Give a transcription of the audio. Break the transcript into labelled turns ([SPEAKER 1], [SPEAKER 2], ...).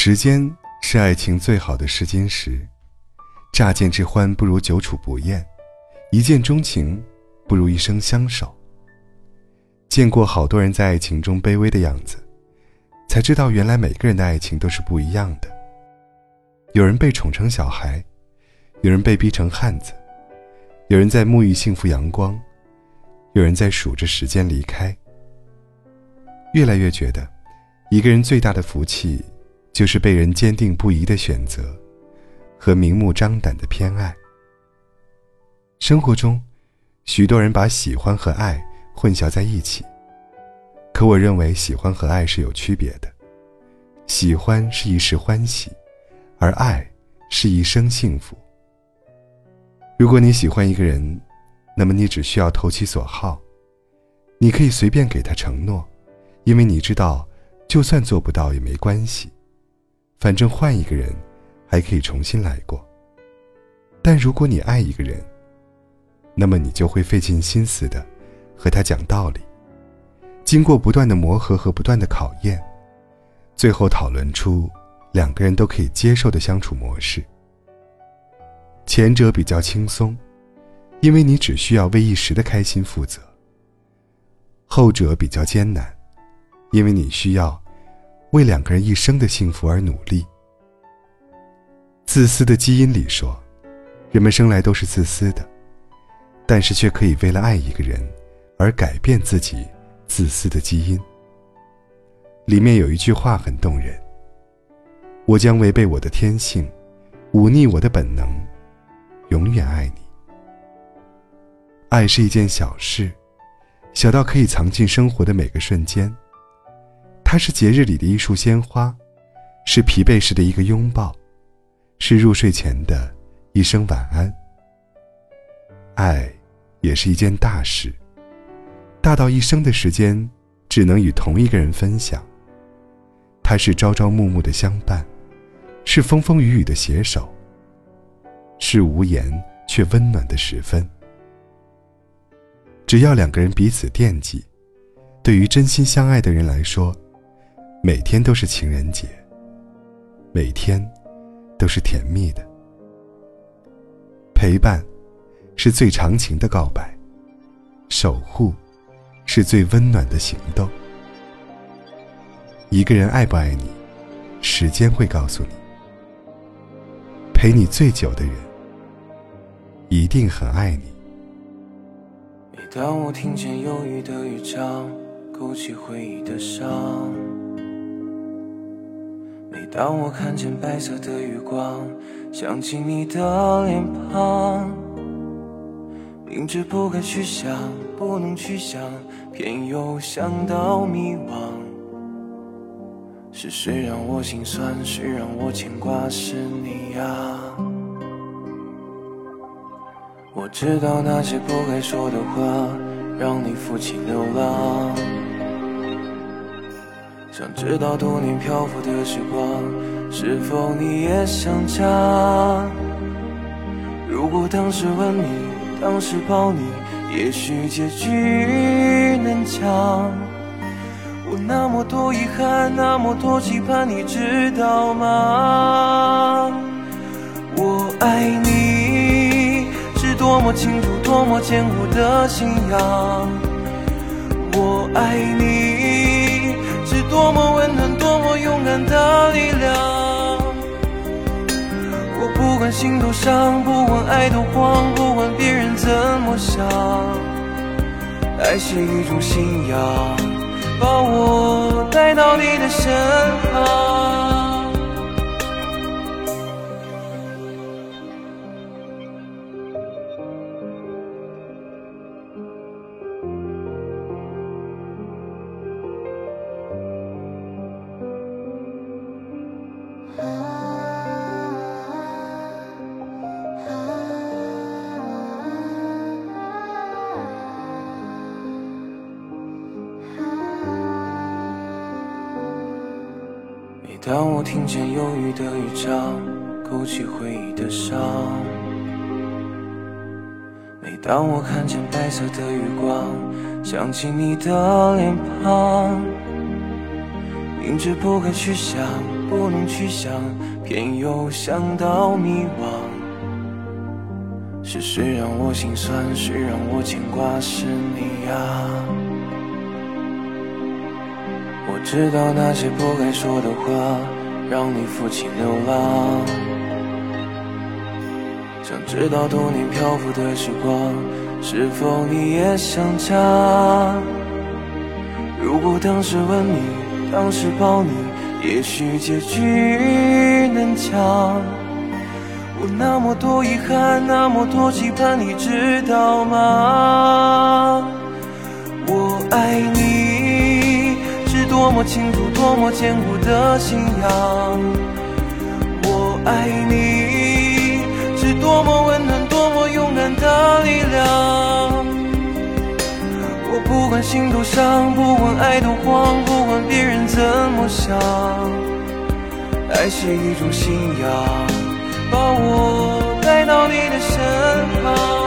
[SPEAKER 1] 时间是爱情最好的试金石，乍见之欢不如久处不厌，一见钟情不如一生相守。见过好多人在爱情中卑微的样子，才知道原来每个人的爱情都是不一样的。有人被宠成小孩，有人被逼成汉子，有人在沐浴幸福阳光，有人在数着时间离开。越来越觉得，一个人最大的福气。就是被人坚定不移的选择，和明目张胆的偏爱。生活中，许多人把喜欢和爱混淆在一起。可我认为，喜欢和爱是有区别的。喜欢是一时欢喜，而爱是一生幸福。如果你喜欢一个人，那么你只需要投其所好，你可以随便给他承诺，因为你知道，就算做不到也没关系。反正换一个人，还可以重新来过。但如果你爱一个人，那么你就会费尽心思的和他讲道理，经过不断的磨合和不断的考验，最后讨论出两个人都可以接受的相处模式。前者比较轻松，因为你只需要为一时的开心负责；后者比较艰难，因为你需要。为两个人一生的幸福而努力。自私的基因里说，人们生来都是自私的，但是却可以为了爱一个人而改变自己自私的基因。里面有一句话很动人：“我将违背我的天性，忤逆我的本能，永远爱你。”爱是一件小事，小到可以藏进生活的每个瞬间。它是节日里的一束鲜花，是疲惫时的一个拥抱，是入睡前的一声晚安。爱，也是一件大事，大到一生的时间只能与同一个人分享。它是朝朝暮暮的相伴，是风风雨雨的携手，是无言却温暖的时分。只要两个人彼此惦记，对于真心相爱的人来说。每天都是情人节，每天都是甜蜜的陪伴，是最长情的告白；守护，是最温暖的行动。一个人爱不爱你，时间会告诉你。陪你最久的人，一定很爱你。
[SPEAKER 2] 每当我听见忧郁的乐章，勾起回忆的伤。当我看见白色的月光，想起你的脸庞，明知不该去想，不能去想，偏又想到迷惘。是谁让我心酸？谁让我牵挂？是你呀！我知道那些不该说的话，让你负气流浪。想知道多年漂浮的时光，是否你也想家？如果当时吻你，当时抱你，也许结局能讲。我那么多遗憾，那么多期盼，你知道吗？我爱你是多么清楚，多么坚固的信仰。我爱你。多么温暖，多么勇敢的力量！我不管心多伤，不管爱多慌，不管别人怎么想，爱是一种信仰，把我带到你的身旁。当我听见忧郁的乐章，勾起回忆的伤；每当我看见白色的月光，想起你的脸庞，明知不该去想。不能去想，偏又想到迷惘。是谁让我心酸？谁让我牵挂？是你呀！我知道那些不该说的话，让你负气流浪。想知道多年漂浮的时光，是否你也想家？如果当时吻你，当时抱你，也许结局能讲。我那么多遗憾，那么多期盼，你知道吗？我爱你多么清楚多么坚固的信仰我爱你是多么温暖多么勇敢的力量。我不管心多伤不管爱多慌不管别人怎么想。爱是一种信仰把我带到你的身旁。